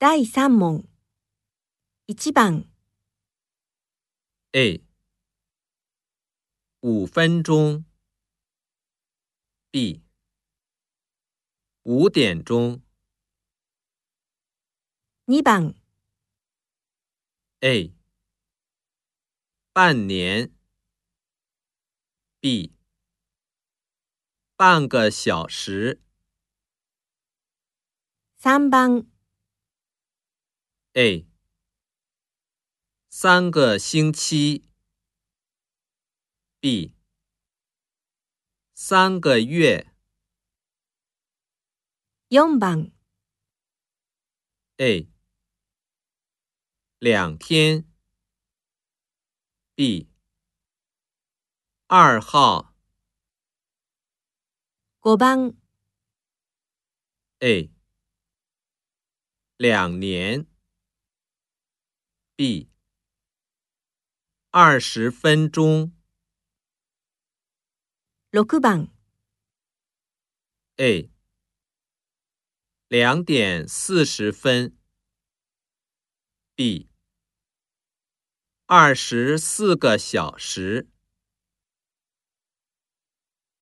第3問。1番。A。5分钟。B。5点钟。2番。A。半年。B。半个小时。3番。A，三个星期。B，三个月。四番。A，两天。B，二号。五番。A，两年。B，二十分钟。六番。A，两点四十分。B，二十四个小时。